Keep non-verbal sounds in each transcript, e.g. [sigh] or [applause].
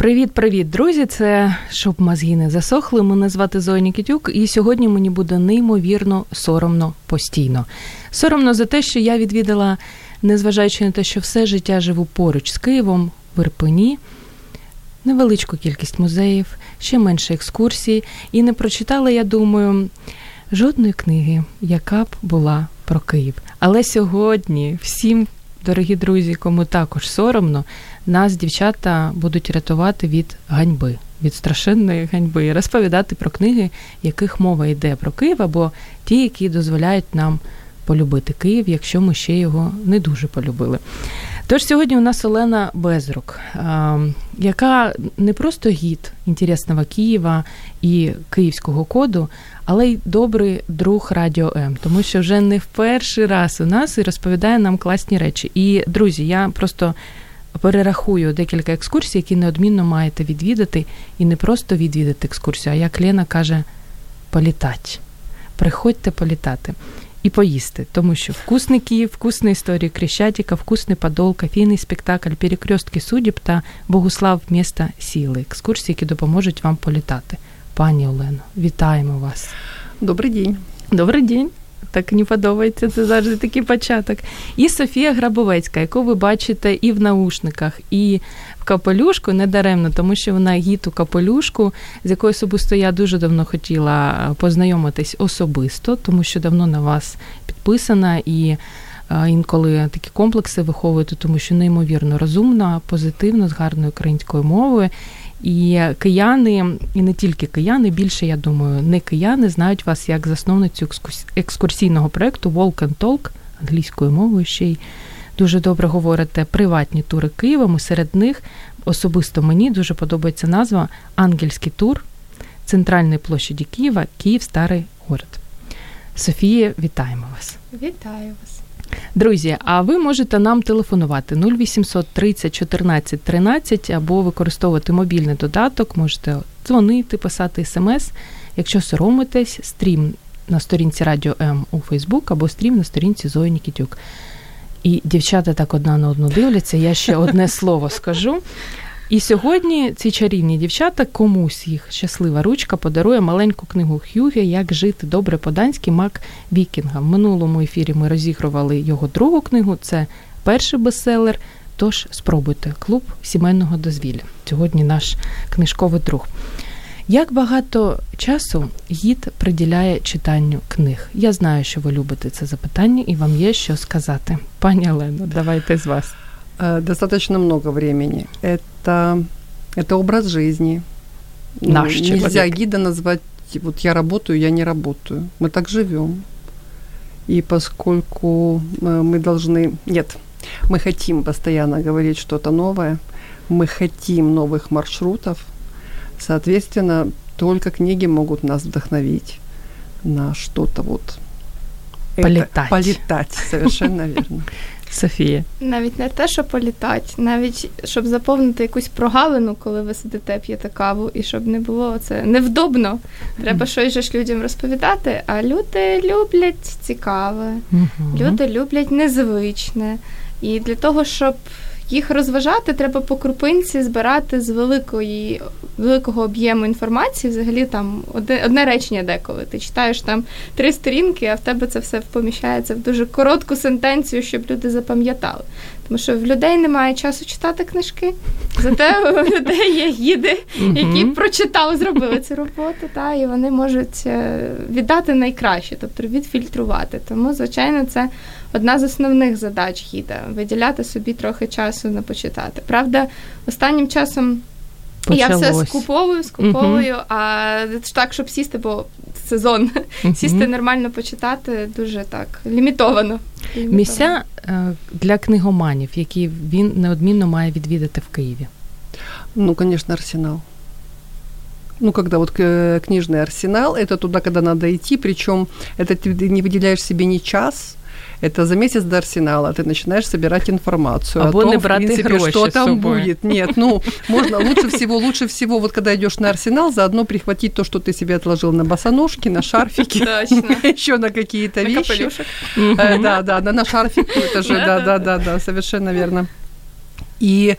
Привіт-привіт, друзі! Це щоб мозги не засохли. Мене звати Зоя Нікітюк, і сьогодні мені буде неймовірно соромно постійно. Соромно за те, що я відвідала, незважаючи на те, що все життя живу поруч з Києвом, в Ірпені, невеличку кількість музеїв, ще менше екскурсій, і не прочитала, я думаю, жодної книги, яка б була про Київ. Але сьогодні всім. Дорогі друзі, кому також соромно, нас дівчата будуть рятувати від ганьби, від страшенної ганьби, розповідати про книги, яких мова йде про Київ, або ті, які дозволяють нам полюбити Київ, якщо ми ще його не дуже полюбили. Тож сьогодні у нас Олена Безрук, яка не просто гід інтересного Києва і київського коду, але й добрий друг Радіо М, тому що вже не в перший раз у нас і розповідає нам класні речі. І друзі, я просто перерахую декілька екскурсій, які неодмінно маєте відвідати, і не просто відвідати екскурсію, а як Лена каже, політати. Приходьте політати. І поїсти, тому що вкусний Київ, вкусна історія Крещатіка, вкусний подол, кофейний спектакль, перекрестки судіб та Богуслав міста сіли. Екскурсії, які допоможуть вам політати. Пані Олено, вітаємо вас. Добрий день. Добрий день так не подобається. Це завжди такий початок. І Софія Грабовецька, яку ви бачите і в наушниках, і в капелюшку, недаремно, тому що вона гід капелюшку, з якою особисто я дуже давно хотіла познайомитись особисто, тому що давно на вас підписана і. Інколи такі комплекси виховуєте, тому що неймовірно розумна, позитивно, з гарною українською мовою. І кияни, і не тільки кияни, більше я думаю, не кияни знають вас як засновницю екскурсійного проєкту Walk and Talk англійською мовою ще й дуже добре говорите приватні тури Києвом. Серед них особисто мені дуже подобається назва Ангельський тур центральної площаді Києва, Київ Старий город. Софія, вітаємо вас! Вітаю вас! Друзі, а ви можете нам телефонувати 0800 30 14 13 або використовувати мобільний додаток, можете дзвонити, писати смс. Якщо соромитесь, стрім на сторінці Радіо М у Фейсбук або стрім на сторінці Зої Нікітюк. І дівчата так одна на одну дивляться, я ще одне слово скажу. І сьогодні ці чарівні дівчата комусь їх щаслива ручка подарує маленьку книгу Hygge Як жити добре по-данськи Майка Вікінга. В минулому ефірі ми розігрували його другу книгу. Це перший бестселер. Тож спробуйте клуб сімейного дозвілля. Сьогодні наш книжковий друг. Як багато часу гід приділяє читанню книг? Я знаю, що ви любите це запитання, і вам є що сказати. Пані Олено, давайте з вас. Э, достаточно много времени. Это, это образ жизни. Наш ну, человек. Нельзя гида назвать, вот я работаю, я не работаю. Мы так живем. И поскольку э, мы должны... Нет, мы хотим постоянно говорить что-то новое, мы хотим новых маршрутов, соответственно, только книги могут нас вдохновить на что-то вот... Полетать. Это, полетать, совершенно [laughs] верно. Софія. Навіть не те, що політати, навіть щоб заповнити якусь прогалину, коли ви сидите, п'єте каву, і щоб не було це невдобно. Треба щось же ж людям розповідати. А люди люблять цікаве, люди люблять незвичне. І для того, щоб їх розважати, треба по крупинці збирати з великої великого об'єму інформації. Взагалі там одне, одне речення деколи. Ти читаєш там три сторінки, а в тебе це все поміщається в дуже коротку сентенцію, щоб люди запам'ятали. Тому що в людей немає часу читати книжки, зате у людей є гіди, які прочитали, зробили цю роботу, та і вони можуть е, віддати найкраще, тобто відфільтрувати. Тому, звичайно, це одна з основних задач гіда виділяти собі трохи часу на почитати. Правда, останнім часом. Почалось. Я все скуповую, скуповую, uh-huh. а так, щоб сісти, бо сезон. Сісти нормально почитати дуже так лімітовано. лімітовано. Місця е, для книгоманів, які він неодмінно має відвідати в Києві. Ну, конечно, арсенал. Ну, когда вот э, книжный арсенал, это туда, когда надо идти, причем это ты не выделяешь себе ни час, это за месяц до арсенала ты начинаешь собирать информацию Або о том, в принципе, что там будет. Нет, ну, можно лучше всего, лучше всего, вот когда идешь на арсенал, заодно прихватить то, что ты себе отложил на босоножки, на шарфики, [laughs] [laughs] еще на какие-то вещи. Э, Да, да, да, на шарфик это же, да, да, да, да, совершенно верно. И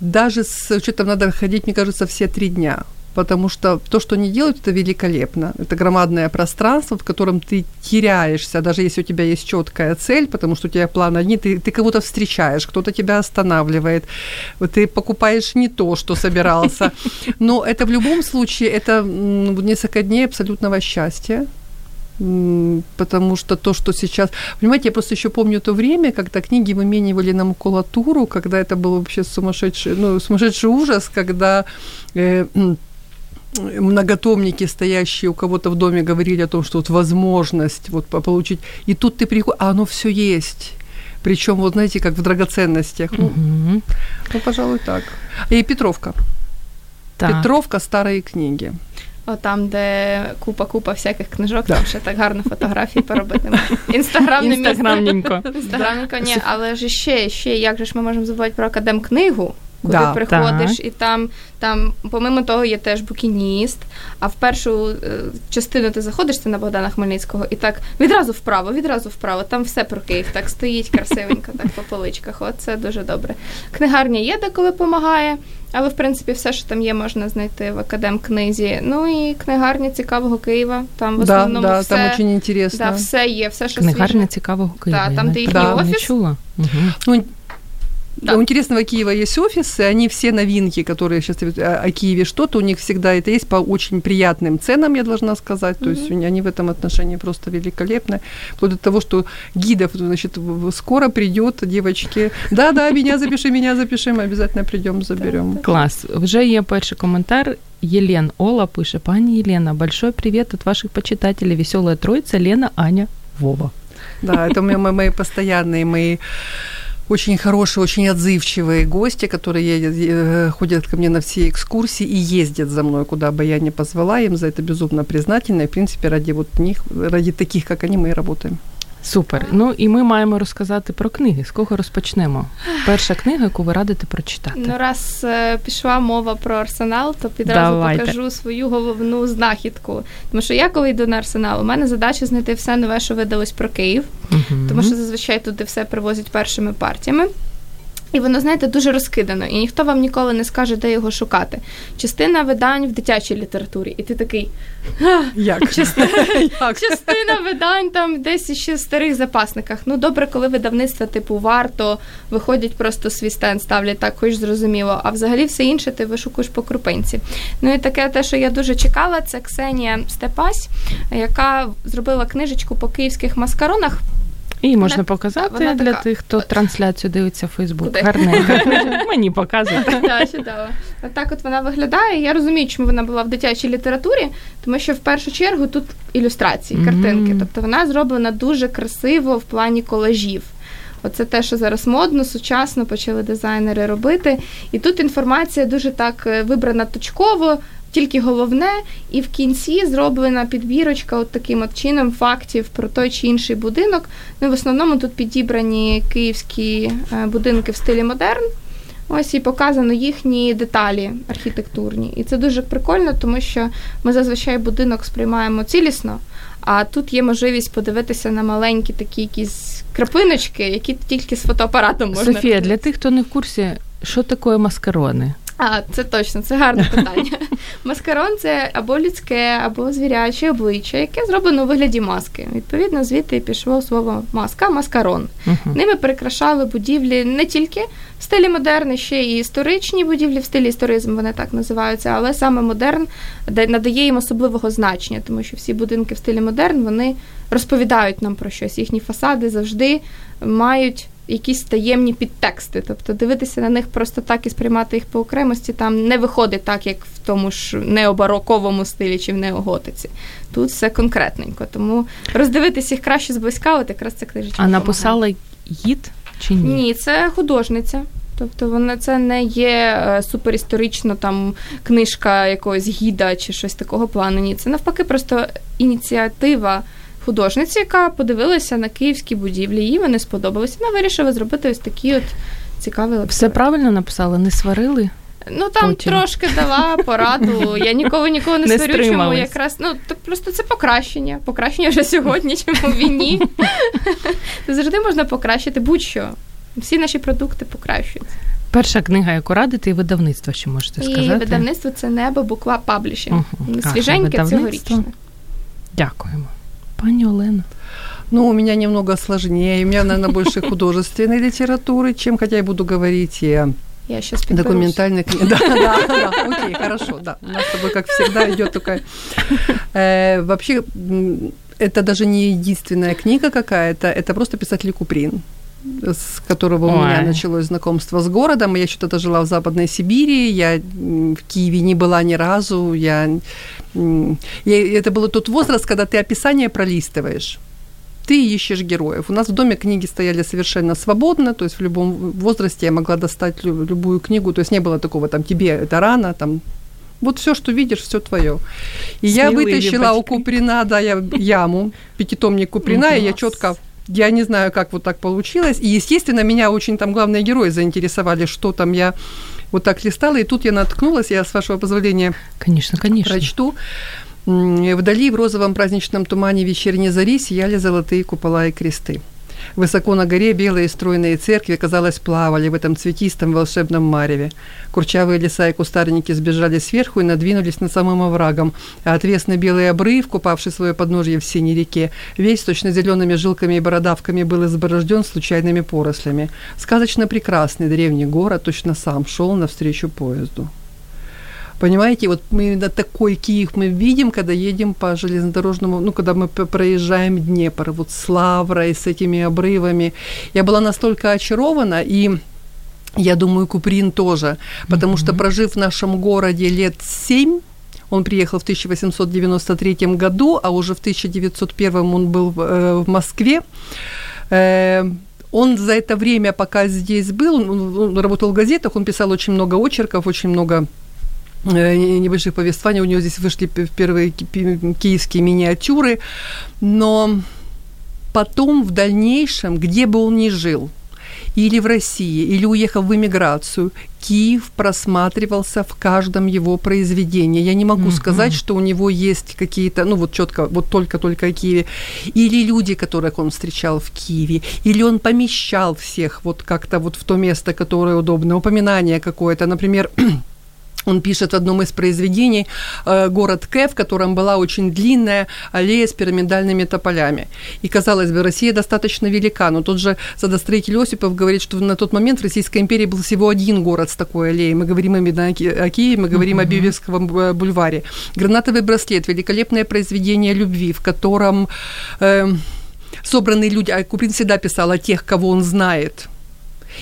даже с учетом надо ходить, мне кажется, все три дня. Потому что то, что они делают, это великолепно. Это громадное пространство, в котором ты теряешься, даже если у тебя есть четкая цель, потому что у тебя план одни, ты, ты кого-то встречаешь, кто-то тебя останавливает, ты покупаешь не то, что собирался. Но это в любом случае, это несколько дней абсолютного счастья, потому что то, что сейчас... Понимаете, я просто еще помню то время, когда книги выменивали на макулатуру, когда это был вообще сумасшедший, ну, сумасшедший ужас, когда э, многотомники, стоящие у кого-то в доме, говорили о том, что вот возможность вот получить, и тут ты приходишь, а оно все есть. Причем, вот знаете, как в драгоценностях. Ну, Мгм. ну, пожалуй, так. И Петровка. Так. Петровка старые книги. О, там, де купа-купа всяких книжок, Да. там ще так гарно фотографії поробити. Інстаграмненько. Інстаграмненько, ні, але ж ще, ще, як же ж ми можемо забувати про академкнигу, куди Да. приходиш, і там, там, помимо того, є теж букініст, а в першу е, частину ти заходиш, це на Богдана Хмельницького, і так відразу вправо, відразу вправо, там все про Київ, так стоїть красивенько, так по поличках. От це дуже добре. Книгарня є деколи допомагає, але в принципі все, що там є, можна знайти в академкнизі. Ну і книгарня цікавого Києва. Там в основному да, все, там очень интересно. да, все є, все, що Книгарня свіже. цікавого Києва. Да, Я там, де їхній такого не офіс. чула. Мгм. Ну, Да. У интересного Киева есть офисы, они все новинки, которые сейчас о, о Киеве что-то, у них всегда это есть по очень приятным ценам, я должна сказать. То есть они в этом отношении просто великолепны. Вплоть до того, что гидов, значит, в- в- скоро придет, девочки. Да-да, меня запиши, меня запиши, мы обязательно придем, заберем. Клас. Вже є перший коментар. Єлен Ола пише: Пані Єлена, большой привет от ваших почитателей. Веселая троица Лена, Аня, Вова. Да, это у меня мои, мои постоянные, мои очень хорошие, очень отзывчивые гости, которые едят, э, ходят ко мне на все экскурсии и ездят за мной, куда бы я ни позвала. Им за это безумно признательна. И, в принципе, ради вот них, ради таких, как они, мы и работаем. Супер. Ну і ми маємо розказати про книги. З кого розпочнемо? Перша книга, яку ви радите прочитати. Ну, раз е, пішла мова про арсенал, то підразу Давайте. покажу свою головну знахідку. Тому що я, коли йду на арсенал, у мене задача знайти все нове, що видалось про Київ, угу. тому що зазвичай туди все привозять першими партіями. І воно, знаєте, дуже розкидано, і ніхто вам ніколи не скаже, де його шукати. Частина видань в дитячій літературі, і ти такий. Як? [laughs] Як? Частина видань там десь ще в старих запасниках. Ну добре, коли видавництва типу варто виходять просто свій стенд, ставлять так, хоч зрозуміло. А взагалі все інше ти вишукуєш по крупинці. Ну і таке те, що я дуже чекала, це Ксенія Степась, яка зробила книжечку по київських маскаронах. І можна Вона- показати вона для така- тих, хто трансляцію дивиться в Фейсбук. [laughs] Мені показуєте. Так, чудово. Отак от вона виглядає. Я розумію, чому вона була в дитячій літературі, тому що в першу чергу тут ілюстрації, картинки. Тобто вона зроблена дуже красиво в плані колажів. Оце те, що зараз модно, сучасно почали дизайнери робити. І тут інформація дуже так е, вибрана точково, тільки головне, і в кінці зроблена підбірочка от таким от чином фактів про той чи інший будинок. Ну, в основному тут підібрані київські е, будинки в стилі модерн. Ось і показано їхні деталі архітектурні. І це дуже прикольно, тому що ми зазвичай будинок сприймаємо цілісно, а тут є можливість подивитися на маленькі такі якісь крапиночки, які тільки з фотоапаратом можна. Софія, для тих, хто не в курсі, що таке маскарони? А, це точно, це гарне [laughs] питання. Маскарон це або людське, або звіряче обличчя, яке зроблено у вигляді маски. Відповідно, звідти пішло слово маска, маскарон. Мгм. Ними прикрашали будівлі не тільки в стилі модерн, ще і історичні будівлі в стилі історизм, вони так називаються, але саме модерн де- надає їм особливого значення, тому що всі будинки в стилі модерн вони розповідають нам про щось. Їхні фасади завжди мають якісь таємні підтексти. Тобто дивитися на них просто так і сприймати їх по окремості там не виходить так, як в тому ж необароковому стилі чи в неоготиці. Тут все конкретненько. Тому роздивитися їх краще зблизька, от якраз ця книжечка. А написала гід чи ні? Ні, це художниця. Тобто вона це не є е, суперісторично там книжка якогось гіда чи щось такого плану. Ні, це навпаки просто ініціатива художниці, яка подивилася на київські будівлі, їй вони сподобалися. Вона вирішила зробити ось такі от цікаві лекції. Все правильно написала, не сварили? Ну там Потім. трошки дала пораду. Я нікого нікого не, Не сварю, чому якраз ну то просто це покращення. Покращення вже сьогодні, чому війні. [laughs] Завжди можна покращити будь-що. Всі наші продукти покращуються. Перша книга, яку радите, і видавництво, що можете І сказати. видавництво це Nebo BookLab Publishing. Ага, Свіженьке цьогорічне. Дякуємо. Пані Олена. Ну, у меня немного сложнее. У меня, наверное, больше [laughs] художественной литературы, чем, хотя я буду говорить и о Я документальной книге. [laughs] Да, да, да, окей, хорошо, да. У нас с тобой, как всегда, идет такая... Э, Вообще, это даже не единственная книга какая-то, это просто писатель Куприн с которого у меня началось знакомство с городом. Я что-то жила в Западной Сибири, я в Киеве не была ни разу. Я, я, это был тот возраст, когда ты описание пролистываешь ты ищешь героев. У нас в доме книги стояли совершенно свободно, то есть в любом возрасте я могла достать лю- любую книгу, то есть не было такого там тебе это рано, там вот все, что видишь, все твое. И я Смелые вытащила у девочки. Куприна, да, я яму, пятитомник Куприна, и я четко я не знаю, как вот так получилось. И, естественно, меня очень там главные герои заинтересовали, что там я вот так листала, и тут я наткнулась, я, с вашего позволения, Конечно, конечно. прочту. Вдали в розовом праздничном тумане вечерней зари сияли золотые купола и кресты. Высоко на горе белые стройные церкви, казалось, плавали в этом цветистом волшебном мареве. Курчавые леса и кустарники сбежали сверху и надвинулись над самым оврагом, а отвесный белый обрыв, купавший свое подножье в синей реке, весь точно зелеными жилками и бородавками был изборожден случайными порослями. Сказочно прекрасный древний город точно сам шел навстречу поезду. Понимаете, вот мы именно такой Киев мы видим, когда едем по железнодорожному, ну, когда мы проезжаем Днепр, вот с Лаврой, с этими обрывами. Я была настолько очарована, и я думаю, Куприн тоже, потому что прожив в нашем городе лет семь, он приехал в 1893 году, а уже в 1901 он был в, э, Москве. Э, он за это время, пока здесь был, он, работал в газетах, он писал очень много очерков, очень много небольших повествований. У него здесь вышли первые киевские миниатюры. Но потом, в дальнейшем, где бы он ни жил, или в России, или уехал в эмиграцию, Киев просматривался в каждом его произведении. Я не могу Мгм. сказать, что у него есть какие-то, ну вот четко, вот только-только о Киеве, или люди, которых он встречал в Киеве, или он помещал всех вот как-то вот в то место, которое удобно, упоминание какое-то, например, [clears throat] он пишет в одном из произведений э, город К, в котором была очень длинная аллея с пирамидальными тополями. И, казалось бы, Россия достаточно велика, но тот же садостроитель Осипов говорит, что на тот момент в Российской империи был всего один город с такой аллеей. Мы говорим именно о Ки- о Киеве, мы говорим о Бивевском э, бульваре. Гранатовый браслет, великолепное произведение любви, в котором э, собраны люди, а Куприн всегда писал о тех, кого он знает –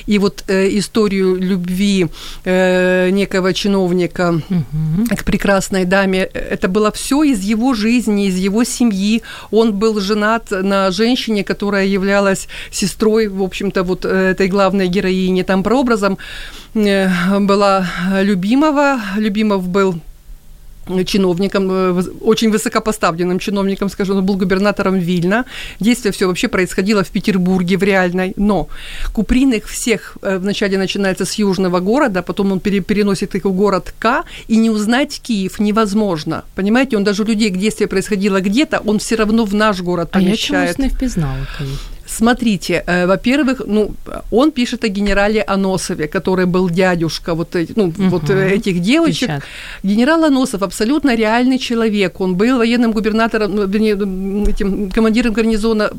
и вот э, историю любви э, некого чиновника Мгм. к прекрасной даме, э, это было все из его жизни, из его семьи. Он был женат на женщине, которая являлась сестрой, в общем-то, вот э, этой главной героини. Там прообразом э, была любимого, Любимов был чиновником, э, очень высокопоставленным чиновником, скажу, он был губернатором Вильна. Действие все вообще происходило в Петербурге, в реальной. Но Куприн их всех э, вначале начинается с южного города, потом он пере- переносит их в город К, и не узнать Киев невозможно. Понимаете, он даже у людей, действие происходило где-то, он все равно в наш город А я помещает. чомусь не впізнала Київ. Смотрите, э, во-первых, ну, он пишет о генерале Аносове, который был дядюшка вот, эти- ну, вот Мгм. э, этих девочек. Дівчат. Генерал Аносов абсолютно реальный человек. Он был военным губернатором, ну, вернее, этим командиром гарнизона.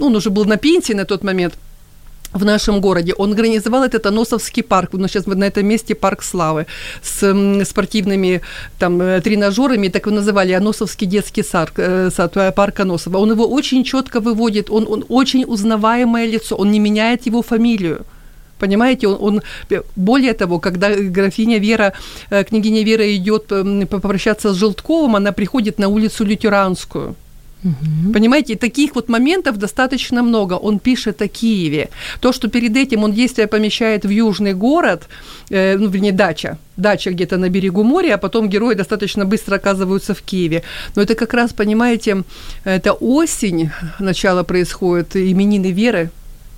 Ну, он уже был на пенсии на тот момент. В нашем городе. Он организовал этот Аносовский парк, ну, сейчас на этом месте парк славы, с спортивными там э, тренажерами, так его называли, Аносовский детский сад, э, сад э, парк Аносова. Он его очень четко выводит, он, он очень узнаваемое лицо, он не меняет его фамилию. Понимаете, он, он более того, когда графиня Вера, княгиня Вера идет попрощаться с Желтковым, она приходит на улицу Лютеранскую. Угу. Понимаете, таких вот моментов достаточно много. Он пишет о Киеве. То, что перед этим он действие помещает в южный город, э, ну, вернее, дача, дача где-то на берегу моря, а потом герои достаточно быстро оказываются в Киеве. Но это как раз, понимаете, это осень, начало происходит, именины Веры,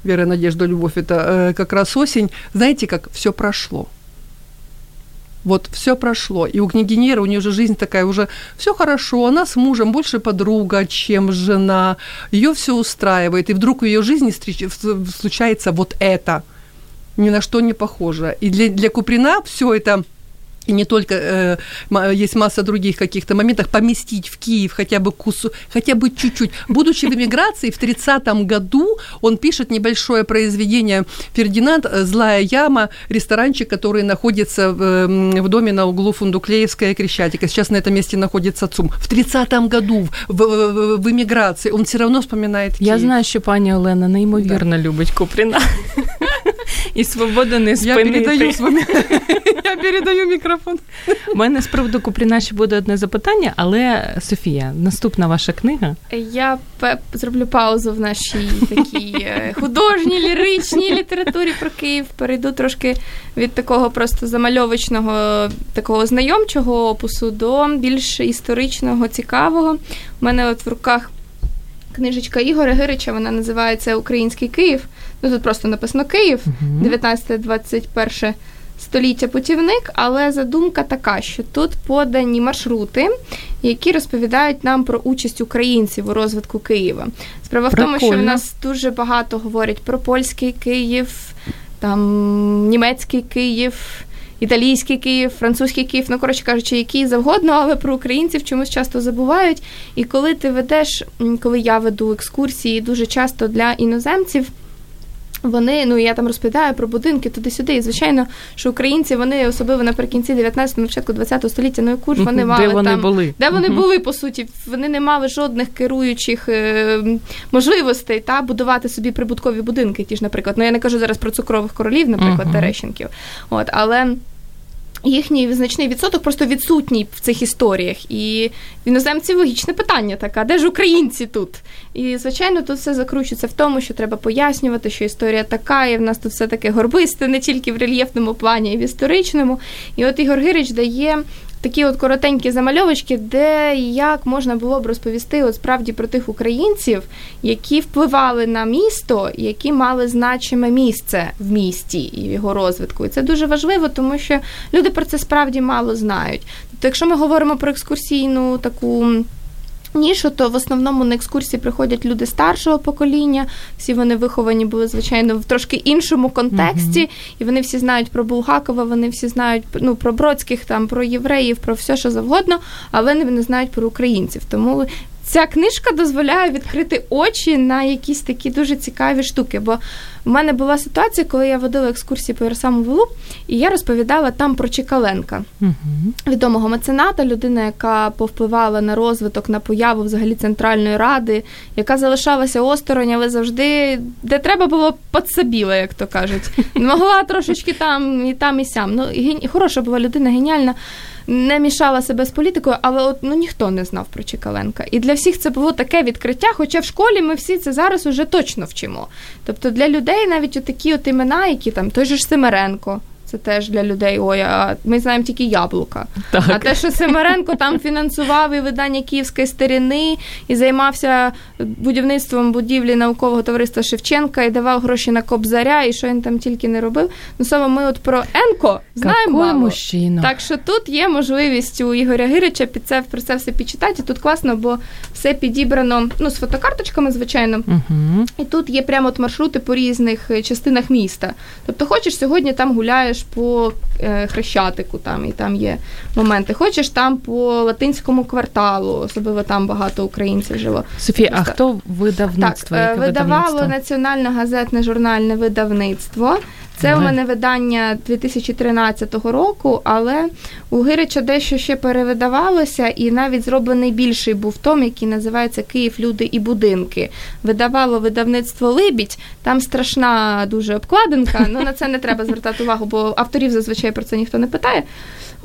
Вера, Надежда, Любовь, это э, как раз осень. Знаете, как все прошло вот все прошло. И у княгинеры, у нее уже жизнь такая уже, все хорошо, она с мужем больше подруга, чем жена, ее все устраивает, и вдруг в ее жизни случается вот это, ни на что не похоже. И для, для Куприна все это и не только э, есть масса других каких-то моментов, поместить в Киев хотя бы кусу, хотя бы чуть-чуть. Будучи в эмиграции, в 30-м году он пишет небольшое произведение «Фердинанд. Злая яма», ресторанчик, который находится в, в доме на углу Фундуклеевская и Крещатика. Сейчас на этом месте находится ЦУМ. В 30-м году в, в, в эмиграции он все равно вспоминает Киев. Я знаю, що пані Олена неймовірно да. любить Купріна. [laughs] І свобода не спинити. Я передаю, [laughs] я передаю мікрофон. У мене з приводу Купріна ще буде одне запитання, але Софія, наступна ваша книга. Я зроблю паузу в нашій такій е, художній, ліричній літературі про Київ. Перейду трошки від такого просто замальовочного, такого знайомчого опису до більш історичного, цікавого. У мене от в руках. Книжечка Ігоря Гирича, вона називається Український Київ. Ну тут просто написано Київ, 19-21 століття путівник, але задумка така, що тут подані маршрути, які розповідають нам про участь українців у розвитку Києва. Справа Прикольно. в тому, що в нас дуже багато говорять про польський Київ, там німецький Київ. Італійський Київ, французький Київ, ну коротше кажучи, який завгодно, але про українців чомусь часто забувають. І коли ти ведеш, коли я веду екскурсії дуже часто для іноземців, вони, ну я там розповідаю про будинки туди-сюди. І звичайно, що українці вони особливо наприкінці 19-го, початку 20-го століття, ну яку ж вони мали де вони там, були? де вони були по суті. Вони не мали жодних керуючих е, можливостей та будувати собі прибуткові будинки. Ті ж, наприклад, ну я не кажу зараз про цукрових королів, наприклад, Терещенків. От але їхній значний відсоток просто відсутній в цих історіях. І в іноземців логічне питання таке, де ж українці тут? І, звичайно, тут все закручується в тому, що треба пояснювати, що історія така, і в нас тут все таке горбисте, не тільки в рельєфному плані, і в історичному. І от Ігор Гирич дає такі от коротенькі замальовочки, де як можна було б розповісти от справді про тих українців, які впливали на місто, які мали значиме місце в місті і в його розвитку. І це дуже важливо, тому що люди про це справді мало знають. Тобто, якщо ми говоримо про екскурсійну таку нішу, то в основному на екскурсії приходять люди старшого покоління. Всі вони виховані були, звичайно, в трошки іншому контексті, mm і вони всі знають про Булгакова, вони всі знають ну, про Бродських, там, про євреїв, про все, що завгодно, але вони не знають про українців. Тому ця книжка дозволяє відкрити очі на якісь такі дуже цікаві штуки. Бо в мене була ситуація, коли я водила екскурсії по Ярославу Волу, і я розповідала там про Чекаленка, угу. відомого мецената, людина, яка повпливала на розвиток, на появу взагалі Центральної ради, яка залишалася осторонь, але завжди де треба було подсобіла, як то кажуть. [laughs] Могла трошечки там і там, і сям. Ну, і Хороша була людина, геніальна не мішала себе з політикою, але от ну ніхто не знав про Чекаленка. І для всіх це було таке відкриття. Хоча в школі ми всі це зараз уже точно вчимо. Тобто для людей навіть такі от імена, які там той же ж Семеренко це теж для людей. Ой, а ми знаємо тільки яблука. Так. А те, що Семеренко там фінансував і видання Київської старини і займався будівництвом будівлі наукового товариства Шевченка і давав гроші на Кобзаря, і що він там тільки не робив. Ну саме ми от про Енко знаємо. мало. мужчина. Так що тут є можливість у Ігоря Гирича під це про це все підчитати. Тут класно, бо все підібрано ну, з фотокарточками, звичайно. Угу. І тут є прямо от маршрути по різних частинах міста. Тобто, хочеш сьогодні там гуляєш по е, хрещатику, там і там є моменти. Хочеш там по латинському кварталу, особливо там багато українців живо. Софія, а хто видавництво? Так, Яке е, видавало видавництво? національне газетне журнальне видавництво. Це Ага. у мене видання 2013 року, але у Гирича дещо ще перевидавалося, і навіть зроблений більший був том, який називається Київ, люди і будинки. Видавало видавництво Либідь. Там страшна дуже обкладинка. Ну на це не треба звертати увагу, бо авторів зазвичай про це ніхто не питає.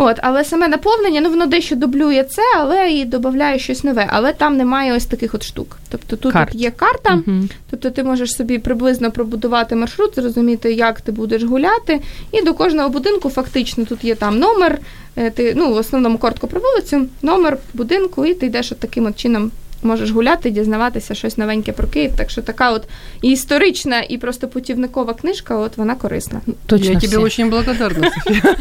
От, але саме наповнення, ну воно дещо дублює це, але і додає щось нове. Але там немає ось таких от штук. Тобто тут Карт. є карта. Мгм. Тобто ти можеш собі приблизно пробудувати маршрут, зрозуміти, як ти будеш гуляти, і до кожного будинку фактично тут є там номер. е, Ти ну в основному коротко про вулицю, номер будинку, і ти йдеш от таким от чином. Можеш гуляти, дізнаватися щось новеньке про Київ. Так що така от і історична, і просто путівникова книжка, от вона корисна. Точно Я всі. тебе очень благодарна, [laughs] София.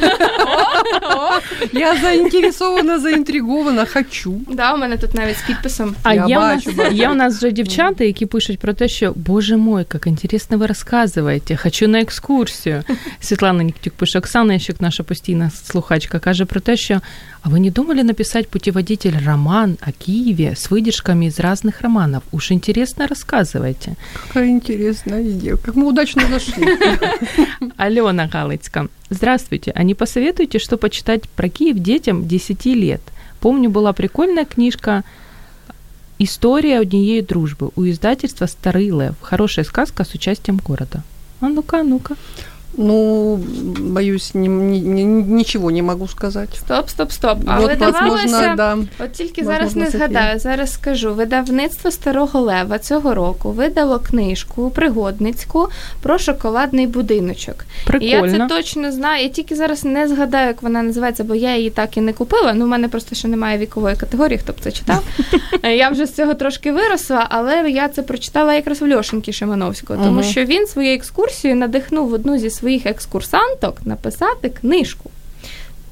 Я заинтересована, заинтригована, хочу. Да, у мене тут навіть з підписом. А Я є, у нас, бачу. є у нас вже дівчата, які пишуть про те, що Боже мой, як інтересно ви розказуєте, хочу на екскурсію. [laughs] Світлана Ніктюк пише, Оксана Ящик, наша постійна слухачка, каже про те, що а ви не думали написати путеводитель роман о Києві з видержками из разных романов? Уж интересно рассказывайте. Какая интересная идея. Как мы удачно зашли. [laughs] Алена Галицька. Здравствуйте. А не посоветуете, что почитать про Киев детям 10 лет? Помню, была прикольная книжка «История однієї дружбы» у издательства «Старый лев». Хорошая сказка с участием города. А ну-ка, а ну-ка. Ну, боюсь, ни- ни- ни- ничего не могу сказать. Стоп, стоп, стоп. А Вот, видавалося возможно, да. От тільки зараз не згадаю, зараз скажу. Видавництво Старого Лева цього року видало книжку пригодницьку про шоколадний будиночок. І я це точно знаю. Я тільки зараз не згадаю, як вона називається, бо я її так і не купила. Ну, в мене просто ще немає вікової категорії, хто б це читав. [laughs] Я вже з цього трошки виросла, але я це прочитала якраз в Льошеньки Шимановського, тому що він своєю екскурсією надихнув одну зі своїх екскурсанток написати книжку.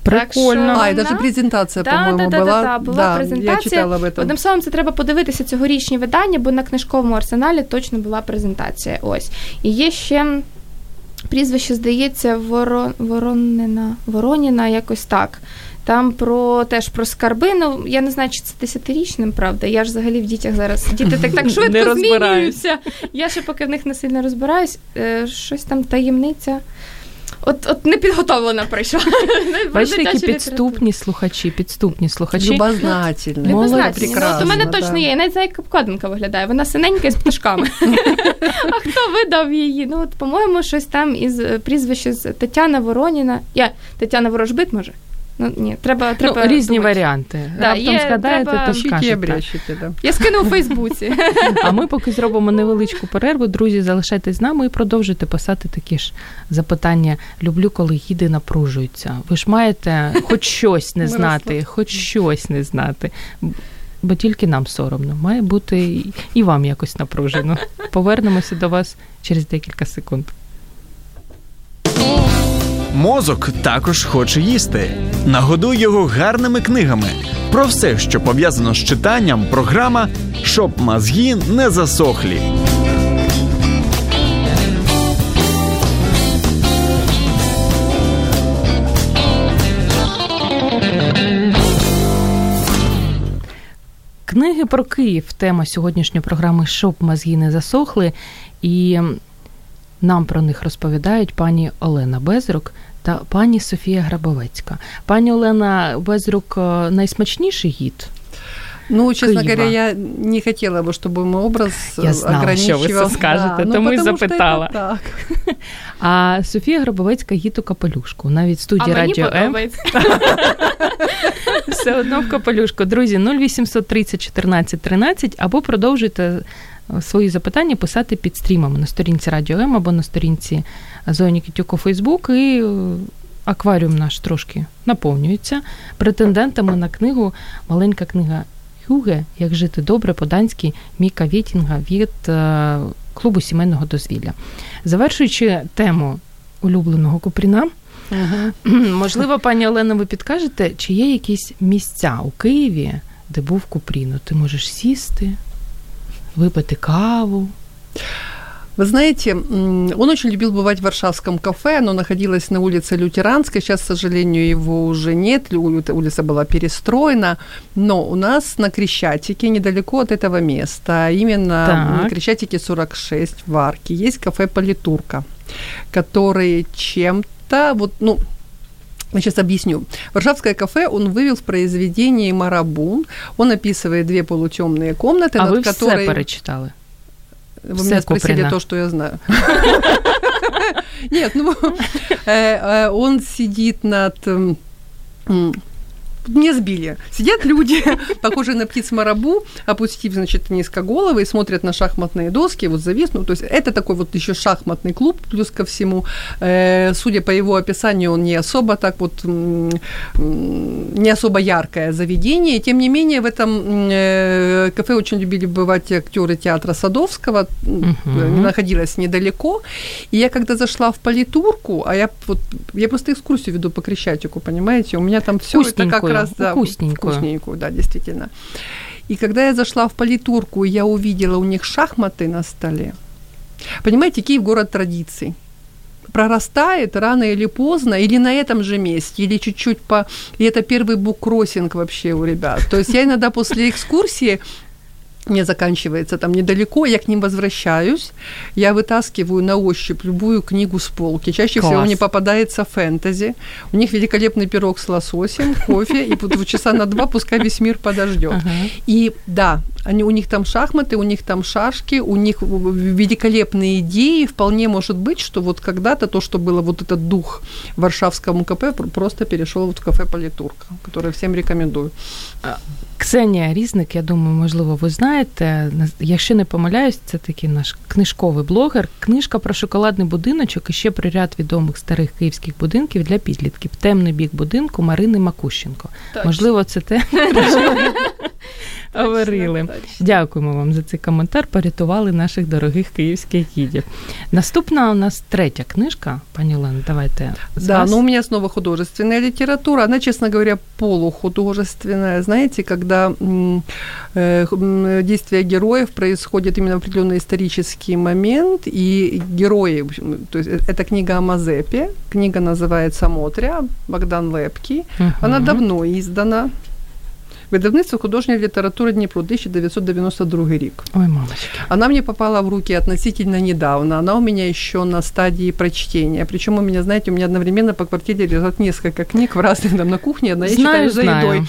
Так що- А, і Вона- даже презентация, Да, по-моєму, да, да, була да, да, була я презентація. читала об этом. Одним словом, це треба подивитися цьогорічні видання, бо на книжковому арсеналі точно була презентація. Ось. І є ще прізвище, здається, Воро... Воронина, Вороніна, якось так. Там про теж про скарби. Ну я не знаю, чи це десятирічним, правда. Я ж взагалі в дітях зараз діти так так швидко змінюються. Я ще поки в них не сильно розбираюсь. Е, щось там таємниця. От, от не підготовлена прийшла. [laughs] Бачите, які підступні слухачі, підступні слухачі. Любознательно. Молодець. Любознательні. Ну, от у мене точно є. Я навіть знаю, як обкладинка виглядає. Вона синенька з пташками. [laughs] а хто видав її? Ну, от, по-моєму, щось там із е, прізвище з Тетяна Вороніна. Я Тетяна Ворожбит, може? Ну, ні, треба. треба ну, різні думати. варіанти. Да, Раптом є, згадаєте, треба- то скажете. обрящите, да. Я скину у Фейсбуці. А ми поки зробимо невеличку перерву. Друзі, залишайтесь з нами і продовжуйте писати такі ж запитання. Люблю, коли гіди напружуються. Ви ж маєте хоч [laughs] щось не знати, хоч щось не знати. Бо тільки нам соромно. Має бути і вам якось напружено. [laughs] Повернемося до вас через декілька секунд. Мозок також хоче їсти. Нагодуй його гарними книгами. Про все, що пов'язано з читанням, програма щоб мозги не засохлі. Книги про Київ тема сьогоднішньої програми Щоб мозги не засохли. І нам про них розповідають пані Олена Безрук та пані Софія Грабовецька. Пані Олена Безрук е, найсмачніший гід. Ну, честно Киева. говоря, я не хотела бы, чтобы мой образ Я э, знала, ограничивал. що ви це скажете, ну, тому й потому что это запитала. так. [laughs] А Софія Грабовецька гід у капелюшку. Навіть в А студії мені Радіо М подобається. все [laughs] одно в капелюшку. Друзі, 0800 30 14 13 або продовжуйте е, свої запитання писати під стрімами на сторінці Радіо М або на сторінці Зоні Нікітюк у Фейсбук. І е, акваріум наш трошки наповнюється претендентами на книгу Маленька книга Хюге Як жити добре по-данськи Міка Вєтінга від е, клубу сімейного дозвілля. Завершуючи тему улюбленого Купріна, Мгм. [clears throat] Можливо, пані Олена, ви підкажете, чи є якісь місця у Києві, де був Купріно? Ти можеш сісти, випити каву. Вы знаете, он очень любил бывать в Варшавском кафе, оно находилось на улице Лютеранской, сейчас, к сожалению, его уже нет, улица была перестроена, но у нас на Крещатике, недалеко от этого места, именно так. на Крещатике 46 в Арке, есть кафе Политурка, который чем-то, вот, ну, я сейчас объясню. Варшавское кафе он вывел в произведении «Марабу». Он описывает две полутемные комнаты, а над вы которой... все перечитали? Вы Все меня спросили Куприна. то, что я знаю. [laughs] Нет, ну, э, э, он сидит над не сбили. Сидят люди, [laughs] похожие на птиц марабу, опустив, значит, низко головы и смотрят на шахматные доски, вот зависнут. То есть это такой вот еще шахматный клуб, плюс ко всему. Э, судя по его описанию, он не особо так вот, не особо яркое заведение. Тем не менее, в этом э, кафе очень любили бывать актеры театра Садовского, uh-huh. находилась недалеко. И я когда зашла в политурку, а я вот, я просто экскурсию веду по Крещатику, понимаете, у меня там все это как раз да, вкусненькую. вкусненькую, да, действительно. И когда я зашла в политурку, я увидела у них шахматы на столе. Понимаете, Киев город традиций прорастает рано или поздно, или на этом же месте, или чуть-чуть по... И это первый буккроссинг вообще у ребят. То есть я иногда после экскурсии не заканчивается там недалеко, я к ним возвращаюсь, я вытаскиваю на ощупь любую книгу с полки. Чаще Класс. всего мне попадается фэнтези. У них великолепный пирог с лососем, кофе, и вот часа на два пускай весь мир подождет. Ага. И да, они, у них там шахматы, у них там шашки, у них великолепные идеи. Вполне может быть, что вот когда-то то, что было вот этот дух Варшавскому КП, просто перешел вот в кафе Политурка, которое всем рекомендую. А, Ксенія Різник, я думаю, можливо, ви знаєте. Якщо не помиляюсь, це такий наш книжковий блогер. Книжка про шоколадний будиночок і ще про ряд відомих старих київських будинків для підлітків. Темний бік будинку Марини Макущенко. Точно. Можливо, це те. [laughs] говорили. Дякуємо вам за цей коментар. Порятували наших дорогих київських гідів. Наступна у нас третя книжка, пані Олена, давайте. Да, вас. ну у меня снова художественная литература. Она, честно говоря, полухудожественная. Знаете, когда э, действие героев происходит именно в определенный исторический момент, и герои, то есть это книга о Мазепе, книга называется «Мотря», Богдан Лепкий. Uh-huh. Она давно издана, Видавництво художньої літератури Дніпро, 1992 рік. Ой, мамочки. Она мне попала в руки относительно недавно. Она у меня еще на стадии прочтения. Причем у меня, знаете, у меня одновременно по квартире лежат несколько книг в разных, там на кухне, одна я знаю, читаю за едой.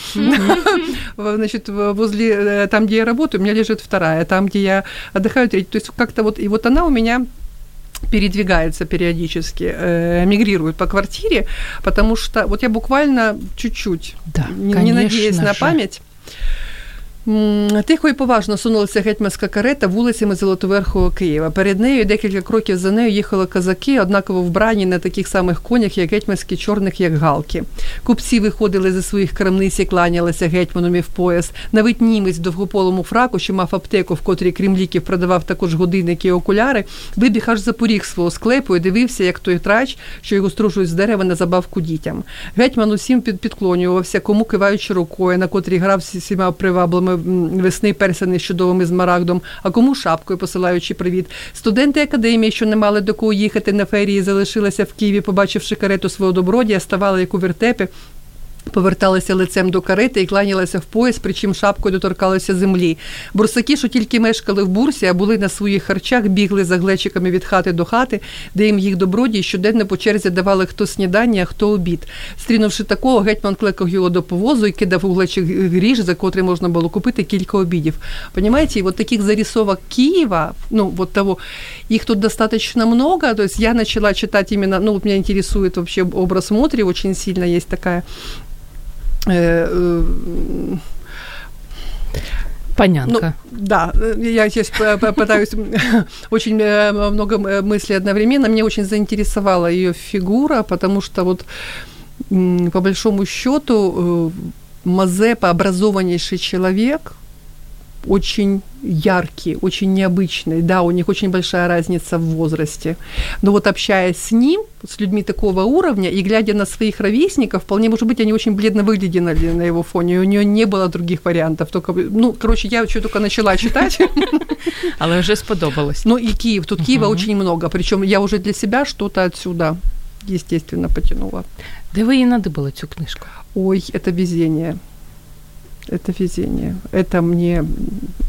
Значит, возле, э, там, где я работаю, у меня лежит вторая, там, где я отдыхаю, третья. То есть как-то вот, и вот она у меня передвигается периодически, э, мигрирует по квартире, потому что вот я буквально чуть-чуть, да, не, не надеясь на память, Тихо і поважно сунулася гетьманська карета вулицями Золотоверхого Києва. Перед нею декілька кроків за нею їхали козаки, однаково вбрані на таких самих конях, як гетьманські, чорних, як галки. Купці виходили зі своїх крамниць і кланялися гетьманові в пояс. Навіть німець в довгополому фраку, що мав аптеку, в котрій крім ліків продавав також годинники і окуляри, вибіг аж за поріг свого склепу і дивився, як той трач, що його стружують з дерева на забавку дітям. Гетьман усім підклонювався, кому киваючи рукою, на котрій грав всіма приваблими весни персаний з чудовим ізмарагдом, а кому шапкою посилаючи привіт. Студенти академії, що не мали до кого їхати на ферії, залишилися в Києві, побачивши карету свого добродія, ставали як у вертепі, Поверталися лицем до карети і кланялися в пояс, причим шапкою доторкалися землі. Бурсаки, що тільки мешкали в бурсі, а були на своїх харчах, бігли за глечиками від хати до хати, де їм їх добродії щоденно по черзі давали хто снідання, хто обід. Стрінувши такого, гетьман клекав його до повозу і кидав у глечик гріж, за котрий можна було купити кілька обідів. Понимаете, вот таких зарисовок Киева, ну вот того, их тут достаточно много. То есть я начала читать именно, ну вот меня интересует образ Мотри, очень сильно есть такая э, Понятно. Ну, да, я сейчас пытаюсь [laughs] очень э, много мыслей одновременно. Мне очень заинтересовала ее фигура, потому что вот по большому счету Мазепа образованнейший человек, очень яркие, очень необычные. Да, у них очень большая разница в возрасте. Но вот общаясь с ним, с людьми такого уровня, и глядя на своих ровесников, вполне может быть, они очень бледно выглядели на его фоне. У нее не было других вариантов. Только, ну, короче, я еще только начала читать. [laughs] Але вже сподобалось. Ну и Киев. Тут Киева очень много. Причем я уже для себя что-то отсюда, естественно, потянула. Де ви її надибали цю книжку? Ой, это везение. Это везение. Это мне...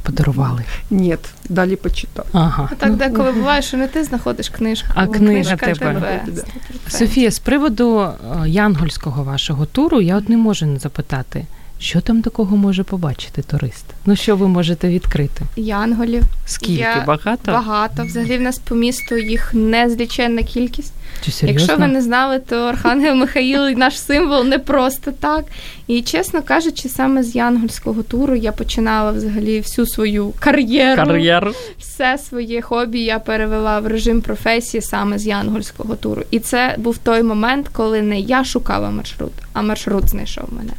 Подарували. Нет, далі почитав. Ага. А так деколи буває, що не ти знаходиш книжку, А книжка тебе. тебе. Тебе. 100%. Софія, з приводу е, янгольського вашого туру, я от не можу не запитати, що там такого може побачити турист? Ну що ви можете відкрити? Янголів. Скільки Я- багато? Багато. Взагалі в нас по місту їх незліченна кількість. Чи серйозно? Якщо ви не знали, то Архангел Михаїл наш символ не просто так. І чесно кажучи, саме з янгольського туру я починала взагалі всю свою кар'єру. кар'єру. Все своє хобі я перевела в режим професії саме з янгольського туру. І це був той момент, коли не я шукала маршрут, а маршрут знайшов мене.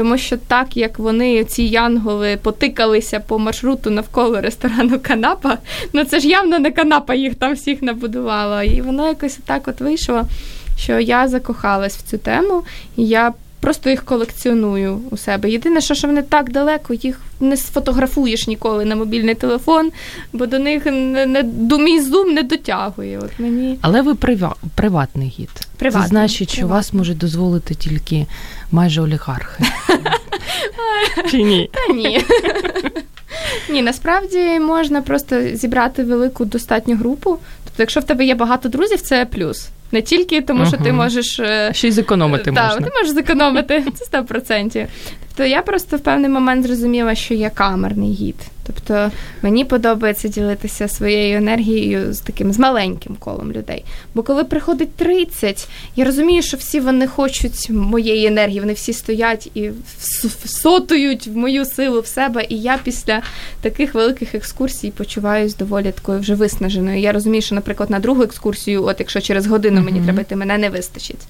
Тому що так як вони, ці янголи, потикалися по маршруту навколо ресторану Канапа, [laughs] ну це ж явно не канапа їх там всіх набудувала. І воно якось так от вийшло, що я закохалась в цю тему, і я просто їх колекціоную у себе. Єдине, що, що вони так далеко, їх не сфотографуєш ніколи на мобільний телефон, бо до них не, не до мій зум не дотягує. От мені Але ви прива- приватний гід. Приватний, Це значить, що приватний. вас можуть дозволити тільки майже олігархи. [laughs] Чи ні? Та ні. [laughs] Ні, насправді можна просто зібрати велику достатню групу. Тобто, якщо в тебе є багато друзів, це плюс. Не тільки тому, що ти можеш е, Ще й зекономити та, можна. ти можеш зекономити [laughs] це 100%. Тобто я просто в певний момент зрозуміла, що я камерний гід. Тобто мені подобається ділитися своєю енергією з таким з маленьким колом людей. Бо коли приходить 30, я розумію, що всі вони хочуть моєї енергії, вони всі стоять і всотують в мою силу в себе. І я після таких великих екскурсій почуваюсь доволі такою вже виснаженою. Я розумію, що, наприклад, на другу екскурсію, от якщо через годину мені Мгм. треба йти, мене не вистачить.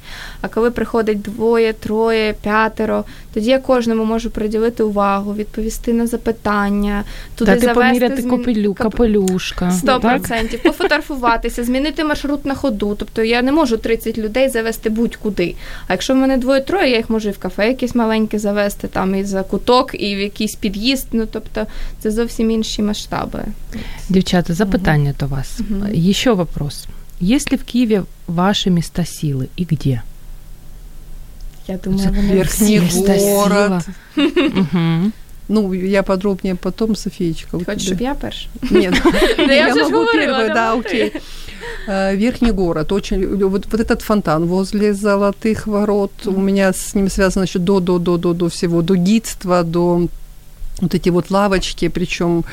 А коли приходить двоє, троє, п'ятеро, тоді я кожному можу приділити увагу, відповісти на запитання, туди Дати завести поміряти змін- капелюшка. Сто Так? процентів пофотографуватися, змінити маршрут на ходу. Тобто я не можу 30 людей завести будь-куди. А якщо в мене двоє-троє, я їх можу і в кафе якесь маленьке завести, там і за куток, і в якийсь під'їзд. Ну тобто це зовсім інші масштаби. Девчата, запитання до вас. Мгм. Еще вопрос. Есть ли в Киеве ваши места силы и где? Я думаю, вони Верхний всі город. Мгм. Ну, я подробнее потом, Софиечка. у Хочеш, тебя. щоб я перша? Нет, [laughs] я могу первая, да, окей. Э, Верхний город, очень люблю. Вот, вот этот фонтан возле Золотых Ворот, у меня с ним связано еще до, до, до, до, до всего, до гидства, до вот эти вот лавочки, причем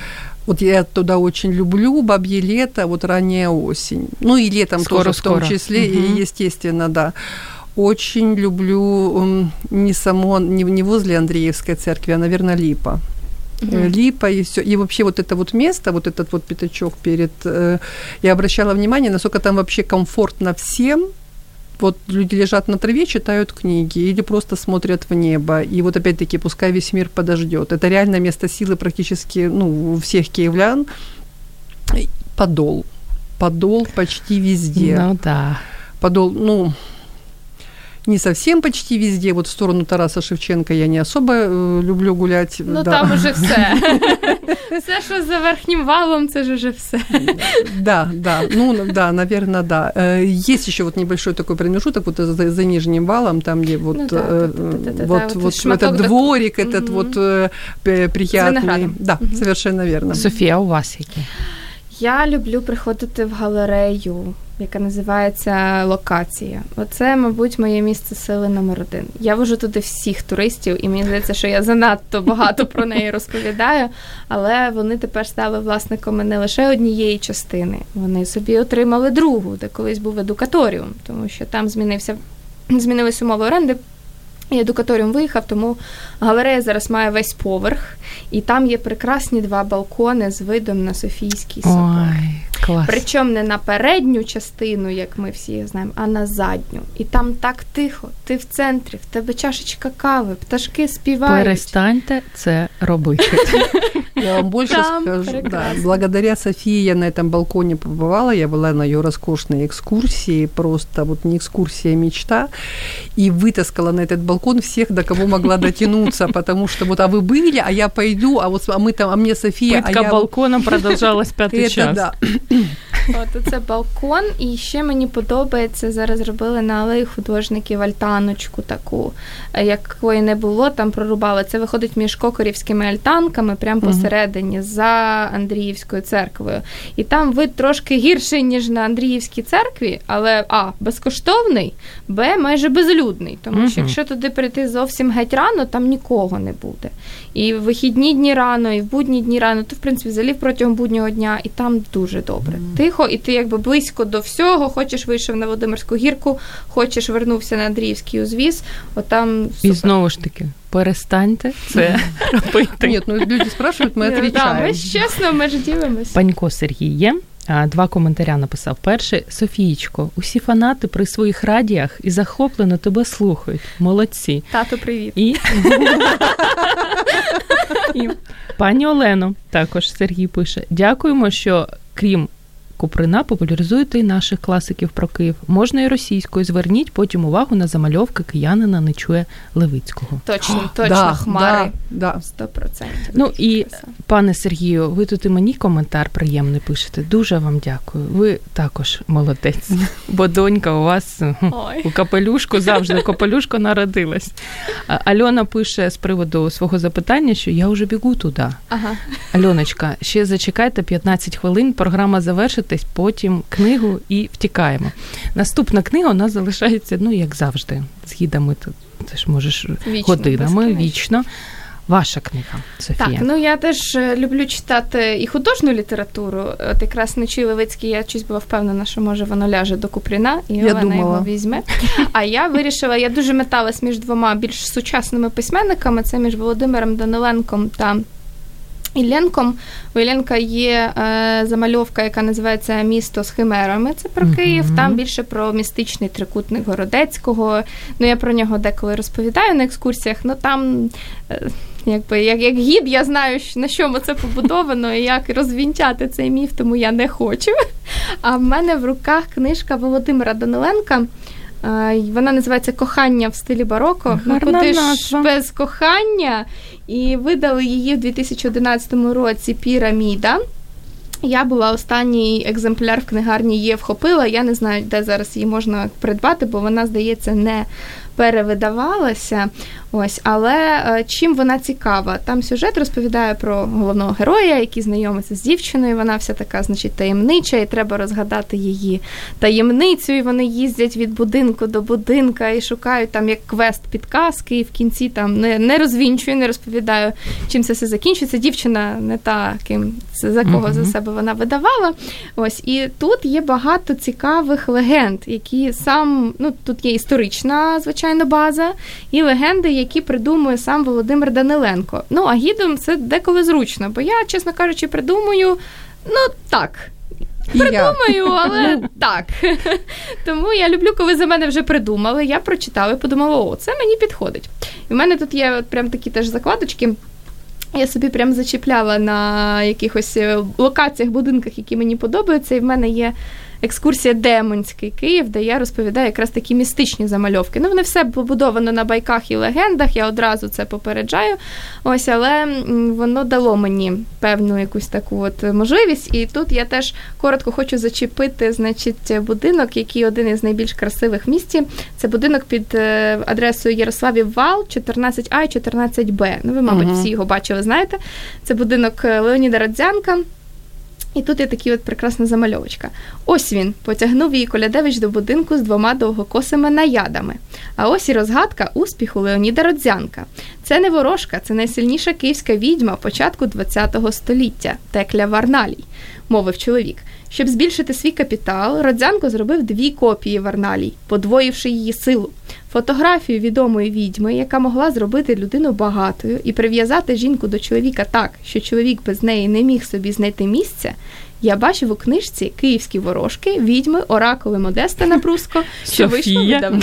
вот я туда очень люблю, бабье лето, вот ранняя осень. Ну и летом Скоро, тоже в том скоро. числе, Мгм. и естественно, да. Очень люблю не само, не, не возле Андреевской церкви, а, наверное, Липа. Э, Липа и все. И вообще вот это вот место, вот этот вот пятачок перед... э, я обращала внимание, насколько там вообще комфортно всем. Вот люди лежат на траве, читают книги или просто смотрят в небо. И вот опять-таки, пускай весь мир подождет. Это реально место силы практически ну, у всех киевлян. Подол. Подол почти везде. Ну да. Подол, ну, не совсем почти везде. Вот в сторону Тараса Шевченка я не особо э, люблю гулять. Ну да. там уже все. Все, що за верхнім валом, це ж уже все. Да, да, ну да, наверное, да. Э, Есть еще вот небольшой такой промежуток вот за, за нижним валом, там где вот Ну да, э, да-да-да-да, вот, вот вот шматок этот док- дворик, этот Мгм. вот э, п- приятный. виноградом. Да, Мгм. совершенно верно. Софія, у вас які? Я люблю приходити в галерею, яка називається Локація. Оце, мабуть, моє місце сили номер один. Я вожу туди всіх туристів, і мені здається, що я занадто багато про неї розповідаю. Але вони тепер стали власниками не лише однієї частини. Вони собі отримали другу, де колись був едукаторіум, тому що там змінився змінились умови оренди. І едукаторіум виїхав, тому галерея зараз має весь поверх, і там є прекрасні два балкони з видом на Софійський собор. Ой, Клас. Причому не на передню частину, як ми всі їх знаємо, а на задню. І там так тихо, ти в центрі, в тебе чашечка кави, пташки співають. Перестаньте це робити. [laughs] Я вам больше Там скажу. Да, прекрасно. благодаря Софии я на этом балконе побывала. Я была на ее роскошной экскурсии. Просто вот не экскурсия, а мечта. И вытаскала на этот балкон всех, до кого могла дотянуться. [laughs] Потому что вот, а вы были, а я пойду, а вот а мы там, а мне София, Питка а я... балконом продовжалась п'ятий Это [laughs] час. да. [clears throat] От це балкон, і ще мені подобається зараз зробили на алеї художників альтаночку таку, е, якої не було, там прорубали. Це виходить між кокорівськими альтанками, прямо посередині, за Андріївською церквою. І там вид трошки гірший, ніж на Андріївській церкві, але А, безкоштовний, Б, майже безлюдний. Тому що якщо туди прийти зовсім геть рано, там нікого не буде. І в вихідні дні рано, і в будні дні рано, то в принципі взагалі протягом буднього дня, і там дуже добре. Тихо, і ти якби близько до всього. Хочеш вийшов на Володимирську гірку, хочеш вернувся на Андріївський узвіз. Отам І знову ж таки, перестаньте це [laughs] робити. Нет, ну люди спрашивают, мы Ні, Да, отвечаем. ми ж чесно, ми ж ділимось. Панько Сергій є. Два коментаря написав. Перший Софієчко, усі фанати при своїх радіях і захоплено тебе слухають. Молодці. Тато, привіт. І, [laughs] і пані Олено, також Сергій пише: дякуємо, що крім Куприна популяризуєте і наших класиків про Київ. Можна і російською. Зверніть потім увагу на замальовки киянина не чує Левицького. Точно, точно, да, хмари. Да, да. Сто процентів. Ну і пане Сергію, ви тут і мені коментар приємний пишете. Дуже вам дякую. Ви також молодець, [laughs] бо донька у вас Ой. у капелюшку завжди у капелюшку народилась. Альона пише з приводу свого запитання, що я вже бігу туди. Ага. Альоночка, ще зачекайте 15 хвилин, програма завершитись, потім книгу і втікаємо. Наступна книга у нас залишається, ну як завжди, з гідами. Ти, ти ж можеш Вічно, годинами, вічно. Ваша книга, Софія. Так, ну я теж е, люблю читати і художню літературу. От якраз Нечій Левицький, я щось була впевнена, що може воно ляже до Купріна, і Я думала. його візьме. А я вирішила, я дуже металась між двома більш сучасними письменниками. Це між Володимиром Даниленком та. Ілленком. У Ілленка є е, замальовка, яка називається Місто з химерами. Це про. Київ. Там більше про містичний трикутник Городецького. Ну я про нього деколи розповідаю на екскурсіях. Ну там е, якби як, як гід, я знаю, на чому це побудовано і як розвінчати цей міф, тому я не хочу. А в мене в руках книжка Володимира Даниленка. Вона називається Кохання в стилі бароко. Ну, куди ж без кохання. І видали її в 2011 році Піраміда. Я була останній екземпляр в книгарні є вхопила. Я не знаю, де зараз її можна придбати, бо вона, здається, не перевидавалася. Ось, але е, чим вона цікава? Там сюжет розповідає про головного героя, який знайомиться з дівчиною. Вона вся така, значить, таємнича, і треба розгадати її таємницю. І вони їздять від будинку до будинка і шукають там як квест підказки. І в кінці там не, не розвінчую, не розповідаю, чим це все закінчиться. Дівчина не та, ким за кого за себе вона видавала. Ось і тут є багато цікавих легенд, які сам ну тут є історична, звичайно, база, і легенди, які придумує сам Володимир Даниленко. Ну а гідом це деколи зручно, бо я, чесно кажучи, придумую. Ну так, я. придумаю, але так. [laughs] Тому я люблю, коли за мене вже придумали. Я прочитала і подумала, о, це мені підходить. І в мене тут є от прям такі теж закладочки. Я собі прям зачіпляла на якихось е, локаціях, будинках, які мені подобаються, і в мене є екскурсія Демонський Київ, де я розповідаю якраз такі містичні замальовки. Ну, вони все побудовано на байках і легендах, я одразу це попереджаю. Ось, але воно дало мені певну якусь таку от можливість. І тут я теж коротко хочу зачепити, значить, будинок, який один із найбільш красивих в місті. Це будинок під е, адресою Ярославів Вал, 14А і 14Б. Ну, ви, мабуть, Мгм. всі його бачили, знаєте. Це будинок е, Леоніда Радзянка. І тут є такі от прекрасна замальовочка. Ось він потягнув її Колядевич до будинку з двома довгокосими наядами. А ось і розгадка успіху Леоніда Родзянка. Це не ворожка, це найсильніша київська відьма початку ХХ століття Текля Варналій, мовив чоловік. Щоб збільшити свій капітал, Родзянко зробив дві копії Варналій, подвоївши її силу. Фотографію відомої відьми, яка могла зробити людину багатою і прив'язати жінку до чоловіка так, що чоловік без неї не міг собі знайти місця, Я бачив у книжці Київські ворожки, відьми, оракули Модеста Напруско, що вийшло недавно.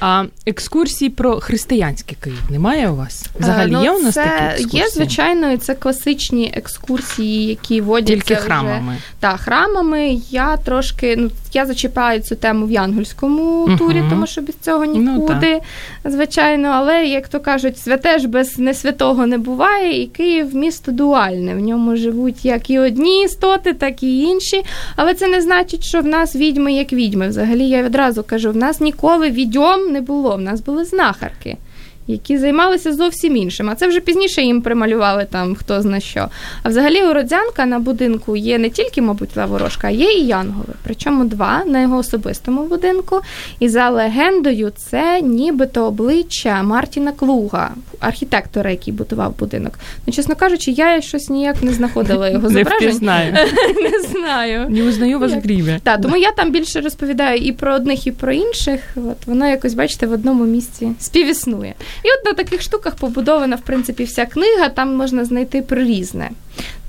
А екскурсії про християнський Київ немає у вас? Взагалі ну, є у нас це такі екскурсії? Є, звичайно, це класичні екскурсії, які водяться Тільки храмами. Вже, та, храмами. Я трошки, ну, я зачіпаю цю тему в янгольському uh турі, тому що без цього ну, нікуди, ну, звичайно. Але, як то кажуть, святе ж без несвятого не буває, і Київ місто дуальне. В ньому живуть як і одні істоти, так і інші. Але це не значить, що в нас відьми як відьми. Взагалі, я відразу кажу, в нас ніколи відьом не було. В нас були знахарки які займалися зовсім іншим. А це вже пізніше їм прималювали там хто зна що. А взагалі у Родзянка на будинку є не тільки, мабуть, ворожка, а є і Янголи. Причому два на його особистому будинку. І за легендою, це нібито обличчя Мартіна Клуга, архітектора, який будував будинок. Ну, чесно кажучи, я щось ніяк не знаходила його зображень. Не [laughs] Не знаю. Не узнаю вас в гріві. Так, тому я там більше розповідаю і про одних, і про інших. От воно якось, бачите, в одному місці співіснує. І от на таких штуках побудована, в принципі, вся книга, там можна знайти про різне.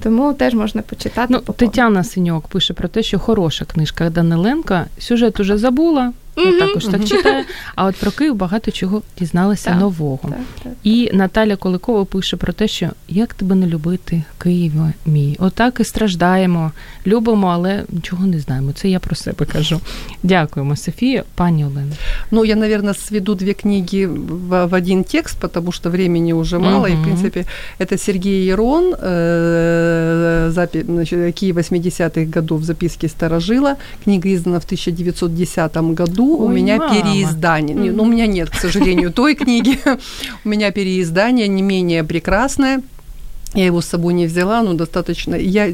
Тому теж можна почитати. Ну, Тетяна Синьок пише про те, що хороша книжка Даниленка. Сюжет уже забула, mm також так читає. А от про Київ багато чого дізналася так, нового. Так, так. І Наталя Коликова пише про те, що як тебе не любити, Києва мій. Отак і страждаємо, любимо, але нічого не знаємо. Це я про себе кажу. Дякуємо, Софія, пані Олена. Ну, я, наверное, сведу две книги в, в один текст, потому что времени уже мало. mm И, в принципе, это Сергей Ерон, э, запи- значит, 80-х годов, записки Старожила. Книга издана в 1910 году году Ой, у меня мама. переиздание. Mm-hmm. Ну, у меня нет, к сожалению, той книги. [laughs] У меня переиздание не менее прекрасное. Я его с собой не взяла, но достаточно... Я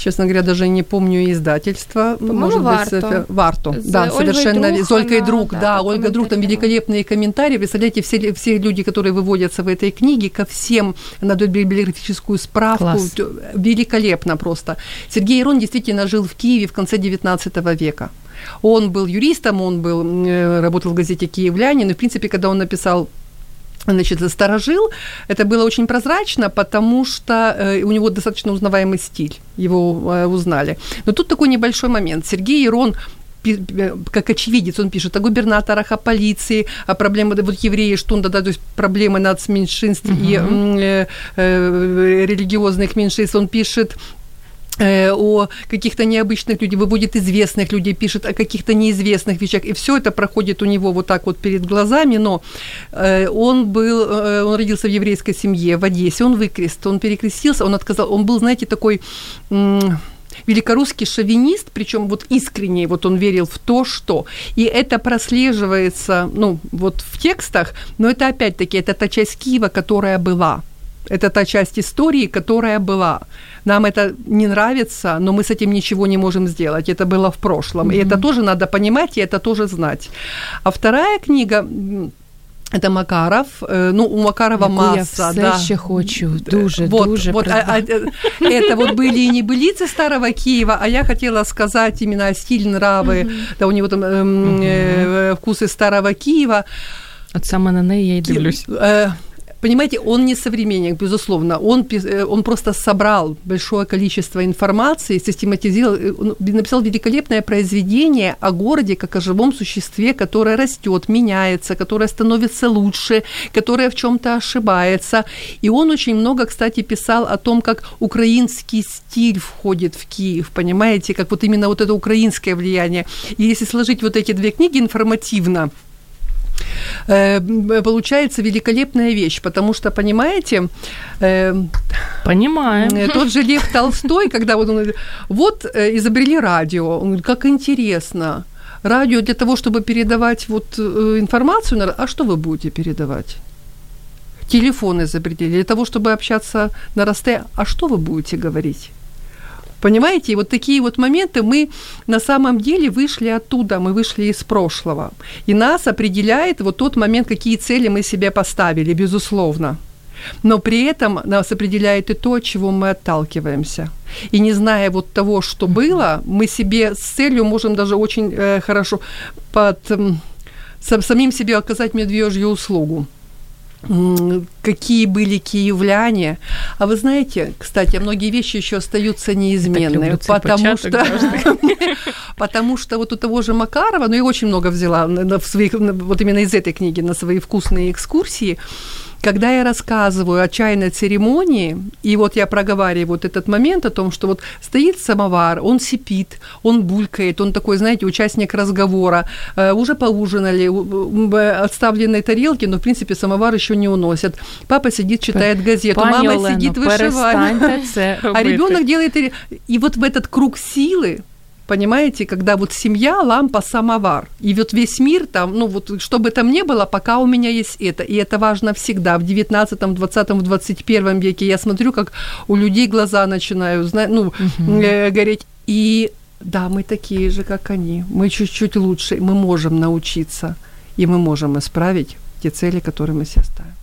честно говоря, даже не помню издательства. По-моему, Может. Быть, Варто. С да, Ольгой совершенно. Друг, с Ольгой она, Друг, да, да Ольга Друг, там великолепные комментарии. Представляете, все, все люди, которые выводятся в этой книге, ко всем, она дает библиографическую справку. Класс. Великолепно просто. Сергей Ирон действительно жил в Киеве в конце 19 века. Он был юристом, он был, э, работал в газете «Киевлянин», и, в принципе, когда он написал значит, сторожил. Это было очень прозрачно, потому что э, у него достаточно узнаваемый стиль, его э, узнали. Но тут такой небольшой момент. Сергей Ирон как очевидец, он пишет о губернаторах, о полиции, о проблемах вот евреи, что он тогда, то есть проблемы нацменьшинств uh-huh. и э, э, религиозных меньшинств, он пишет о каких-то необычных людях, выводит известных людей, пишет о каких-то неизвестных вещах, и все это проходит у него вот так вот перед глазами, но э, он был, э, он родился в еврейской семье в Одессе, он выкрест, он перекрестился, он отказал, он был, знаете, такой великорусский шовинист, причем вот искренне вот он верил в то, что. И это прослеживается, ну, вот в текстах, но это опять-таки, это та часть Киева, которая была. Это та часть истории, которая была. Нам это не нравится, но мы с этим ничего не можем сделать. Это было в прошлом. Mm-hmm. И это тоже надо понимать, и это тоже знать. А вторая книга это Макаров. Э, ну, у Макарова Яку масса. Я все да. ще хочу. Дуже, вот, дуже. Вот, а, а, это вот были и не былицы старого Киева, а я хотела сказать именно стиль, нравы, mm-hmm. да, у него там эм, э, вкусы старого Киева. От саме на неї я й дивлюсь. Э, Понимаете, он не современник, безусловно. Он, э, он просто собрал большое количество информации, систематизировал, э, написал великолепное произведение о городе как о живом существе, которое растет, меняется, которое становится лучше, которое в чем-то ошибается. И он очень много, кстати, писал о том, как украинский стиль входит в Киев, понимаете, как вот именно вот это украинское влияние. И если сложить вот эти две книги информативно, получается великолепная вещь, потому что, понимаете... Э, Понимаем. Э, тот же Лев Толстой, когда вот он вот изобрели радио, он говорит, как интересно, радио для того, чтобы передавать вот информацию, а что вы будете передавать? Телефон изобрели для того, чтобы общаться на расстоянии, а что вы будете говорить? Понимаете, и вот такие вот моменты мы на самом деле вышли оттуда, мы вышли из прошлого. И нас определяет вот тот момент, какие цели мы себе поставили, безусловно. Но при этом нас определяет и то, от чего мы отталкиваемся. И не зная вот того, что было, мы себе с целью можем даже очень э, хорошо под, э, самим себе оказать медвежью услугу. Какие были киевляне. А вы знаете, кстати, многие вещи еще остаются неизменными, потому что, [laughs] потому что вот у того же Макарова, ну я очень много взяла в своих, вот именно из этой книги на свои вкусные экскурсии, когда я рассказываю о чайной церемонии, и вот я проговариваю вот этот момент о том, что вот стоит самовар, он сипит, он булькает, он такой, знаете, участник разговора, э, уже поужинали, отставленные тарелки, но, в принципе, самовар еще не уносят. Папа сидит, читает газету, Пані мама Олено, сидит, вышивает. Це [laughs] а ребенок делает... И вот в этот круг силы понимаете, когда вот семья, лампа, самовар, и вот весь мир там, ну вот, что бы там ни было, пока у меня есть это, и это важно всегда, в 19, 20, 21 веке, я смотрю, как у людей глаза начинают, ну, угу. э, гореть, и да, мы такие же, как они, мы чуть-чуть лучше, мы можем научиться, и мы можем исправить те цели, которые мы себе ставим.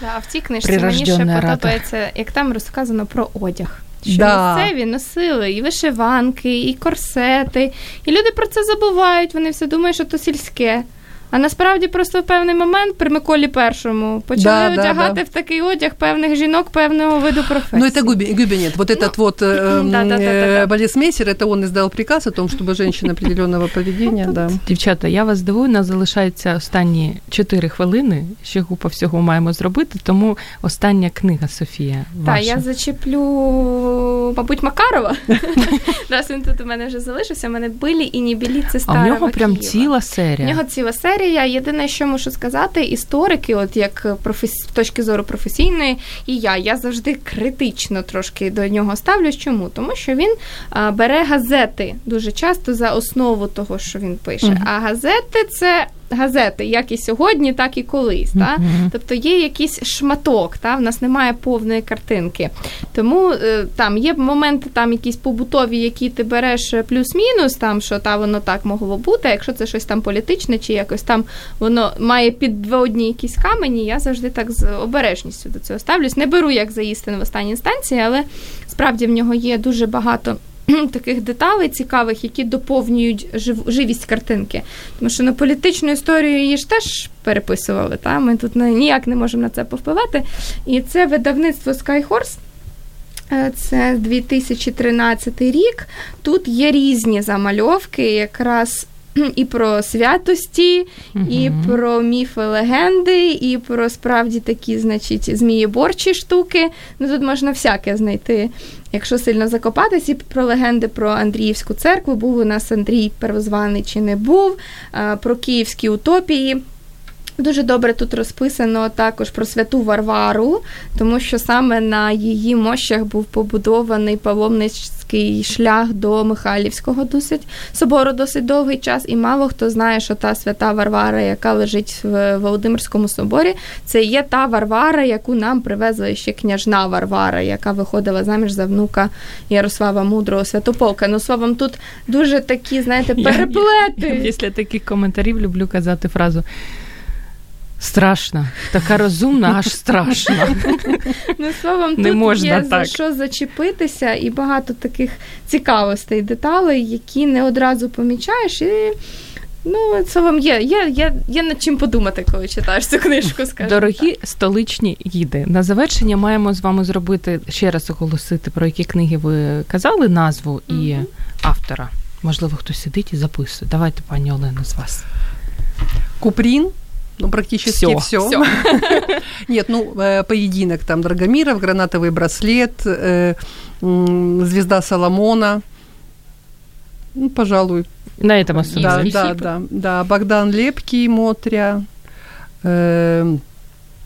Да, в цій книжці мені ще подобається, як там розказано про одяг Що да. місцеві носили і вишиванки, і корсети. І люди про це забувають, вони все думають, що то сільське. А насправді просто в певний момент при Миколі Першому почали да, одягати да, да. в такий одяг певних жінок певного виду професії. Ну, это Губинет. Вот этот ну, вот э, [laughs] балетмейстер, это он издал приказ о том, чтобы женщина определенного поведения. Да. Дівчата, я вас дивую, нас залишаються останні 4 хвилини. Ще купа всього маємо зробити, тому остання книга Софія. Так, я зачеплю, мабуть, Макарова. [laughs] Раз він тут у мене вже залишився, у мене били і не білі, це стара А в нього прям ціла серія. В нього ціла серія серія. Єдине, що можу сказати, історики, от як професі... з точки зору професійної, і я, я завжди критично трошки до нього ставлюсь. Чому? Тому що він а, бере газети дуже часто за основу того, що він пише. Mm-hmm. А газети це газети, як і сьогодні, так і колись. Та? Mm-hmm. Тобто є якийсь шматок, та? в нас немає повної картинки. Тому е, там є моменти, там якісь побутові, які ти береш плюс-мінус, там що та воно так могло бути. а Якщо це щось там політичне, чи якось там воно має підводні якісь камені, я завжди так з обережністю до цього ставлюсь. Не беру як за істину в останній інстанції, але справді в нього є дуже багато [clears throat] таких деталей цікавих, які доповнюють жив, живість картинки. Тому що на політичну історію її ж теж переписували. Та? Ми тут ніяк не можемо на це повпливати. І це видавництво Skyhorse. Е, це 2013 рік. Тут є різні замальовки, якраз [clears throat] і про святості, угу. і про міфи легенди, і про справді такі, значить, змієборчі штуки. Ну тут можна всяке знайти, якщо сильно закопатись, і про легенди про Андріївську церкву. Був у нас Андрій Первозваний чи не був, про київські утопії. Дуже добре тут розписано також про святу Варвару, тому що саме на її мощах був побудований паломницький шлях до Михайлівського досить собору досить довгий час, і мало хто знає, що та свята Варвара, яка лежить в Володимирському соборі, це є та Варвара, яку нам привезла ще княжна Варвара, яка виходила заміж за внука Ярослава Мудрого Святополка. Ну словом, тут дуже такі, знаєте, переплети. Я, я після таких коментарів люблю казати фразу. Страшно, така розумна, аж страшно. Ну, словом, Не тут можна є так. за що зачепитися, і багато таких цікавостей, деталей, які не одразу помічаєш. І ну, словом, є, є, є, є над чим подумати, коли читаєш цю книжку. скажімо Дорогі так. столичні гіди. На завершення маємо з вами зробити ще раз оголосити, про які книги ви казали, назву і mm автора. Можливо, хтось сидить і записує. Давайте, пані Олено, з вас. Купрін. Ну, практически все. все. [laughs] Нет, ну, э, поединок там Драгомиров, гранатовый браслет, э, звезда Соломона. Ну, пожалуй. На этом основном. Да, да, да, да. Богдан Лепкий, Мотря, э,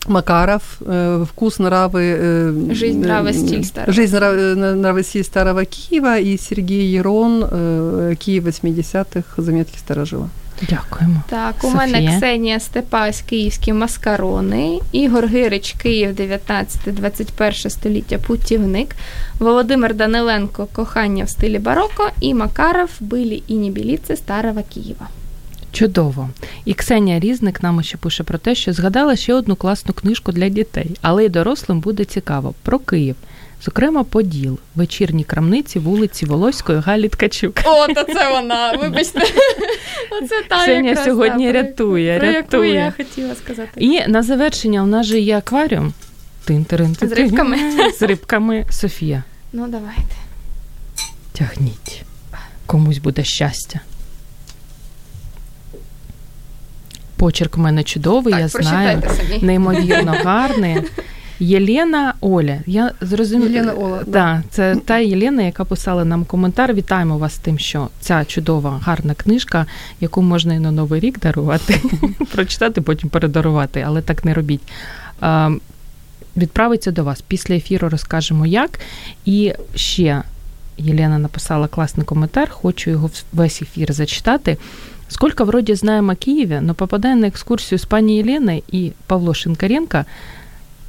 Макаров, э, «Вкус, нравы...» э, «Жизнь, нравы, стиль старого». «Жизнь, нравы, стиль старого Киева» и Сергей Ерон э, «Киев 80-х. Заметки старожила». Дякуємо. Так, у Софія. мене Ксенія Степась, київські маскарони, Ігор Гирич, Київ, 19-21 століття, путівник, Володимир Даниленко, кохання в стилі бароко і Макаров, Билі і Нібіліці Старого Києва. Чудово. І Ксенія Різник нам ще пише про те, що згадала ще одну класну книжку для дітей, але й дорослим буде цікаво про Київ. Зокрема, Поділ, вечірні крамниці вулиці Волоської Галі Ткачук. О, то це вона, вибачте. [laughs] Оце та Ксенія сьогодні рятує, про рятує. яку я хотіла сказати. І на завершення у нас же є акваріум. З рибками. З рибками Софія. Ну, давайте. Тягніть. Комусь буде щастя. Почерк у мене чудовий, Так, я знаю. самі. Неймовірно [laughs] гарний. Єлена Оля. Я зрозуміла. Єлена Ола, да. Да, це та Єлена, яка писала нам коментар. Вітаємо вас з тим, що ця чудова, гарна книжка, яку можна і на Новий рік дарувати, [laughs] прочитати, потім передарувати, але так не робіть. Відправиться до вас. Після ефіру розкажемо як. І ще Єлена написала класний коментар, хочу його весь ефір зачитати. Сколько вроде знаем о Киеве, но попадая на экскурсию с пани Еленой и Павло Шинкаренко,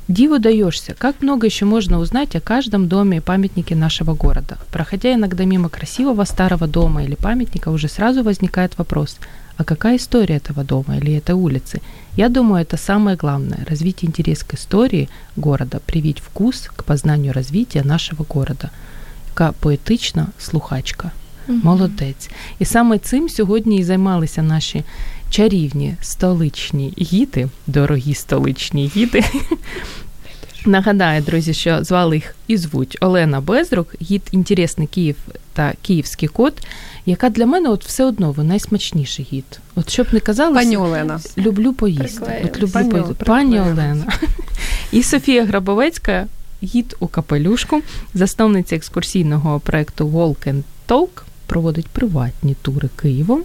диву даешься, как много еще можно узнать о каждом доме и памятнике нашего города. Проходя иногда мимо красивого старого дома или памятника, уже сразу возникает вопрос, а какая история этого дома или этой улицы? Я думаю, это самое главное – развить интерес к истории города, привить вкус к познанию развития нашего города. Яка поетична слухачка. Молодець. І саме цим сьогодні і займалися наші чарівні столичні гіди, дорогі столичні гіди. [laughs] Нагадаю, друзі, що звали їх і звуть Олена Безрук, гід Інтересний Київ та Київський код, яка для мене от все одно ви найсмачніший гід. От щоб не казали, Пані Олена. люблю поїсти. От люблю Пані- поїсти. Пані. Олена. І Софія Грабовецька, гід у капелюшку, засновниця екскурсійного проекту Walk and Talk, проводить приватні тури Києвом.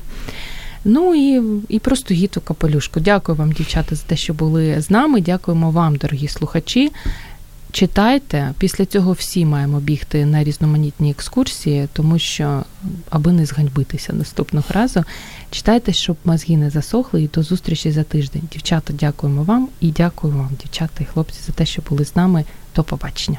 Ну і, і просто гід у капелюшку. Дякую вам, дівчата, за те, що були з нами. Дякуємо вам, дорогі слухачі. Читайте, після цього всі маємо бігти на різноманітні екскурсії, тому що, аби не зганьбитися наступного разу, читайте, щоб мозги не засохли, і до зустрічі за тиждень. Дівчата, дякуємо вам і дякую вам, дівчата і хлопці, за те, що були з нами. До побачення.